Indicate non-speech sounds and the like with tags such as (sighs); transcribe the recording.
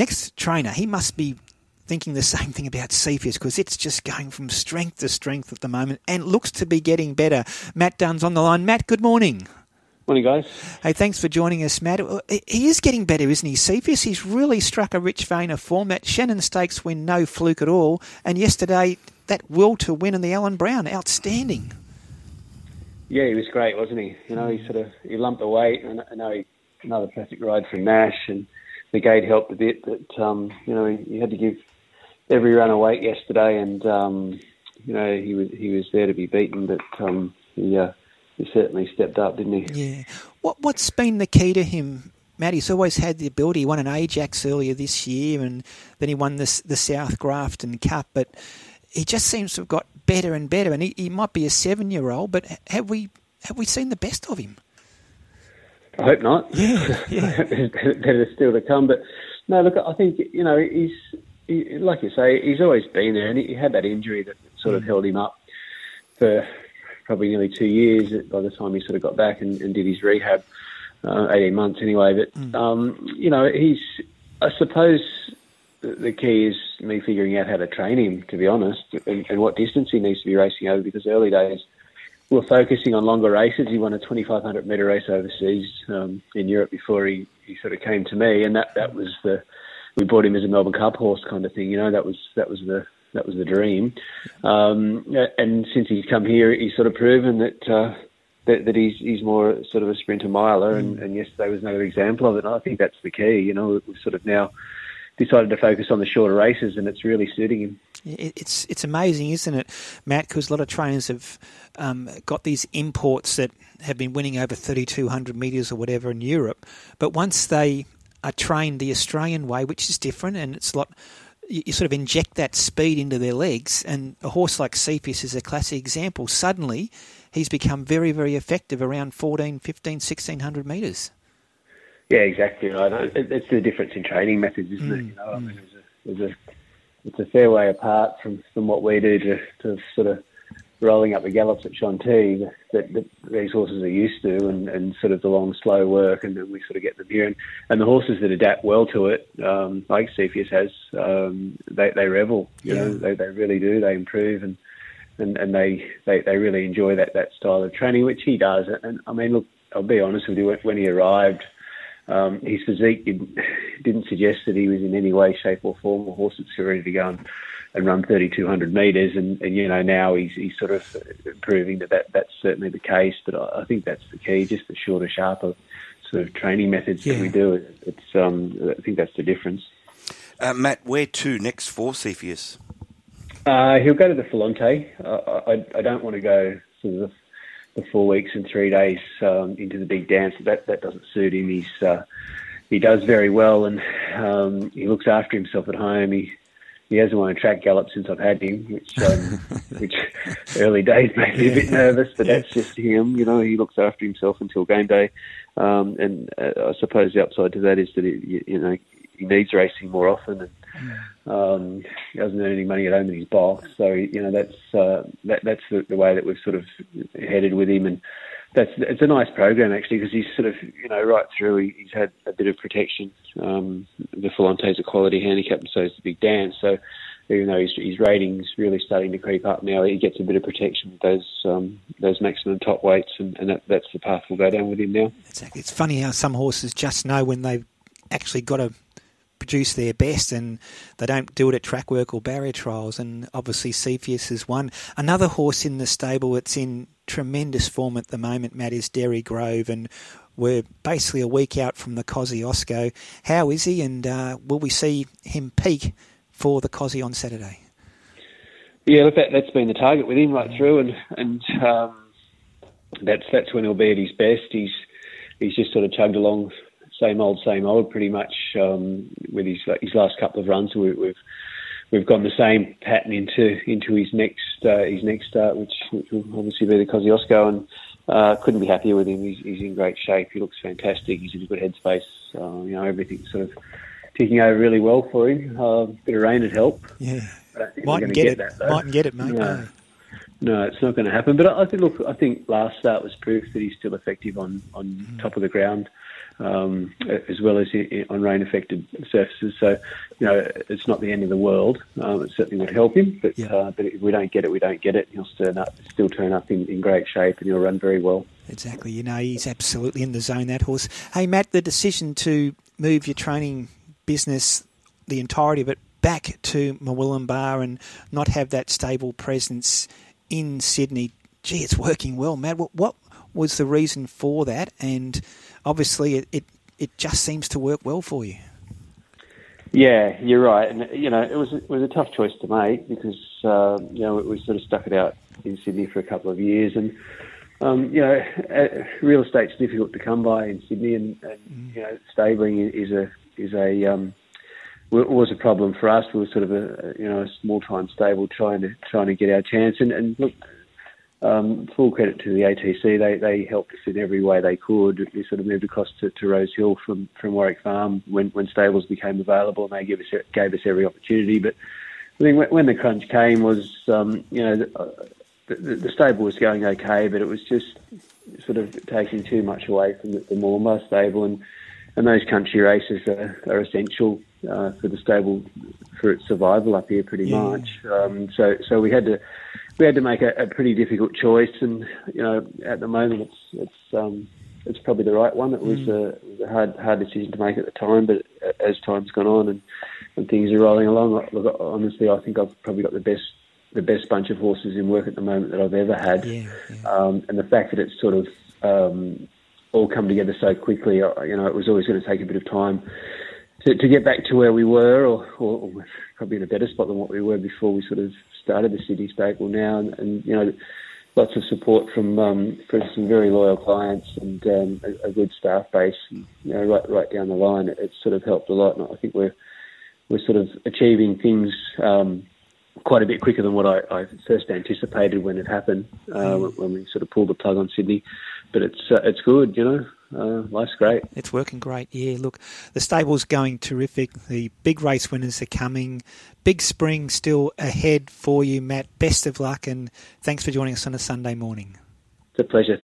next trainer, he must be thinking the (laughs) same thing about Cepheus because it's just going from strength to strength at the moment and looks to be getting better. Matt Dunn's on the line. Matt, good morning. Morning, guys. Hey, thanks for joining us, Matt. He is getting better, isn't he? Cepheus, he's really struck a rich vein of form. That Shannon Stakes win no fluke at all. And yesterday, that will to win in the Alan Brown, outstanding. Yeah, he was great, wasn't he? You know, he sort of he lumped the weight, and I know he, another perfect ride from Nash, and the gate helped a bit. But um, you know, he, had to give every run a weight yesterday, and um, you know, he was he was there to be beaten, but um, he. Uh, he certainly stepped up, didn't he? Yeah. What What's been the key to him, Matt? He's always had the ability. He won an Ajax earlier this year, and then he won the the South Grafton Cup. But he just seems to have got better and better. And he, he might be a seven year old, but have we have we seen the best of him? I hope not. Yeah, (laughs) yeah. There's still to come. But no, look, I think you know he's he, like you say, he's always been there, and he had that injury that sort of mm. held him up for probably nearly two years by the time he sort of got back and, and did his rehab, uh, 18 months anyway. But, mm. um, you know, he's, I suppose the key is me figuring out how to train him, to be honest, and, and what distance he needs to be racing over because early days we were focusing on longer races. He won a 2,500 metre race overseas um, in Europe before he, he sort of came to me, and that, that was the we bought him as a Melbourne Cup horse kind of thing. You know, that was that was the that was the dream. Um, and since he's come here, he's sort of proven that uh, that, that, he's he's more sort of a sprinter miler. And, and, yesterday was another example of it. And I think that's the key. You know, we've sort of now decided to focus on the shorter races, and it's really suiting him. It's it's amazing, isn't it, Matt? Because a lot of trainers have um, got these imports that have been winning over 3,200 metres or whatever in Europe, but once they are trained the Australian way, which is different, and it's a lot you, sort of inject that speed into their legs, and a horse like Cepheus is a classic example. Suddenly, he's become very, very effective around 14, 15, 1600 metres. Yeah, exactly right. It's the difference in training methods, isn't mm, it? You know. I mean, there's a, there's a, it's a fair way apart from, from what we do to, to sort of rolling up the gallops at Chantilly that, that, these horses are used to and, and sort of the long, slow work, and then we sort of get them here. And, and the horses that adapt well to it, um, like Cepheus has, um, they, they revel, you know, they, they really do. They improve and, and, and they, they, they really enjoy that, that style of training, which he does. And I mean, look, I'll be honest with you, when he arrived, um, his physique didn't, (sighs) didn't suggest that he was in any way, shape, or form a horse that's ready to go and and run 3,200 metres. And, and, you know, now he's, he's sort of proving that, that that's certainly the case. But I, I think that's the key, just the shorter, sharper sort of training methods yeah. that we do. It's, um, I think that's the difference. Uh, Matt, where to next for Cepheus? Uh, he'll go to the Filonte. Uh, I, I don't want to go sort of the, the four weeks and three days um, into the big dance. That that doesn't suit him. He's uh, he does very well, and um, he looks after himself at home. He he hasn't won a track gallop since I've had him, which um, (laughs) which early days made me a bit nervous, but yeah. that's just him. You know, he looks after himself until game day, um, and uh, I suppose the upside to that is that he, you know he needs racing more often, and um, he doesn't earn any money at home in his box. So you know that's uh, that, that's the, the way that we've sort of headed with him, and that's it's a nice program actually because he's sort of you know right through he, he's had a bit of protection. Um, the Filonte's a quality handicap, and so is the Big Dance. So even though his, his ratings really starting to creep up now, he gets a bit of protection with those um, those maximum top weights, and, and that, that's the path we'll go down with him now. Exactly. It's funny how some horses just know when they've actually got to produce their best and they don't do it at track work or barrier trials and obviously Cepheus is one. Another horse in the stable that's in tremendous form at the moment, Matt, is Derry Grove, and we're basically a week out from the Kosciuszko. How is he, and uh, will we see him peak for the Cosy on Saturday? Yeah, look, that, has been the target with him right through, and and um, that's that's when he'll be at his best. He's he's just sort of chugged along, same old, same old, pretty much um, with his his last couple of runs. We, we've we've gone the same pattern into into his next uh, his next start, which, which will obviously be the Kosciuszko, and uh, couldn't be happier with him. He's, he's, in great shape. He looks fantastic. He's in a good headspace. Uh, you know, everything's sort of ticking over really well for him. Uh, bit of rain would help. Yeah, might get, get, it. That, Might get it, mate. No. No, it's not going to happen. But I think, look, I think last start was proof that he's still effective on on mm. top of the ground um, as well as on rain affected surfaces. So, you know, it's not the end of the world. Um, it certainly would help him, but, yeah. uh, but if we don't get it, we don't get it. He'll turn up, still turn up in, in great shape and he'll run very well. Exactly. You know, he's absolutely in the zone, that horse. Hey, Matt, the decision to move your training business, the entirety of it, back to Murwillumbah and not have that stable presence in Sydney, gee, it's working well, Matt. What, what was the reason for that? And obviously it, it, it just seems to work well for you. Yeah, you're right, and you know it was it was a tough choice to make because uh, you know we sort of stuck it out in Sydney for a couple of years, and um, you know uh, real estate's difficult to come by in Sydney, and, and mm. you know stabling is a is a um, was a problem for us. We were sort of a you know a small time stable trying to trying to get our chance, and, and look, um, full credit to the ATC. They they helped us in every way they could. We sort of moved across to, to Rosehill from, from Warwick Farm when, when stables became available, and they gave us gave us every opportunity. But I think when, the crunch came, was um, you know the, uh, the, the, stable was going okay, but it was just sort of taking too much away from the, the Murwillumbah stable, and and those country races are, are essential uh, for the stable for its survival up here, pretty yeah. much. Um, so so we had to we had to make a, a, pretty difficult choice, and you know, at the moment, it's it's um, it's probably the right one. It was, mm. a, was, a, hard hard decision to make at the time, but as time's gone on and, and things are rolling along, look, honestly, I think I've probably got the best the best bunch of horses in work at the moment that I've ever had, yeah, yeah. Um, and the fact that it's sort of um, all come together so quickly, you know, it was always going to take a bit of time to, to get back to where we were, or, or, or, probably in a better spot than what we were before we sort of started the city stable now, and, and you know, lots of support from um, from some very loyal clients and um, a, a, good staff base. And, you know, right right down the line, it, it's sort of helped a lot, and I think we're we're sort of achieving things. Um, quite a bit quicker than what I, I first anticipated when it happened, uh, when we sort of pulled the plug on Sydney. But it's uh, it's good, you know uh, life's great. It's working great. Yeah, look, the stable's going terrific. The big race winners are coming. Big spring still ahead for you, Matt. Best of luck, and thanks for joining us on a Sunday morning. It's a pleasure.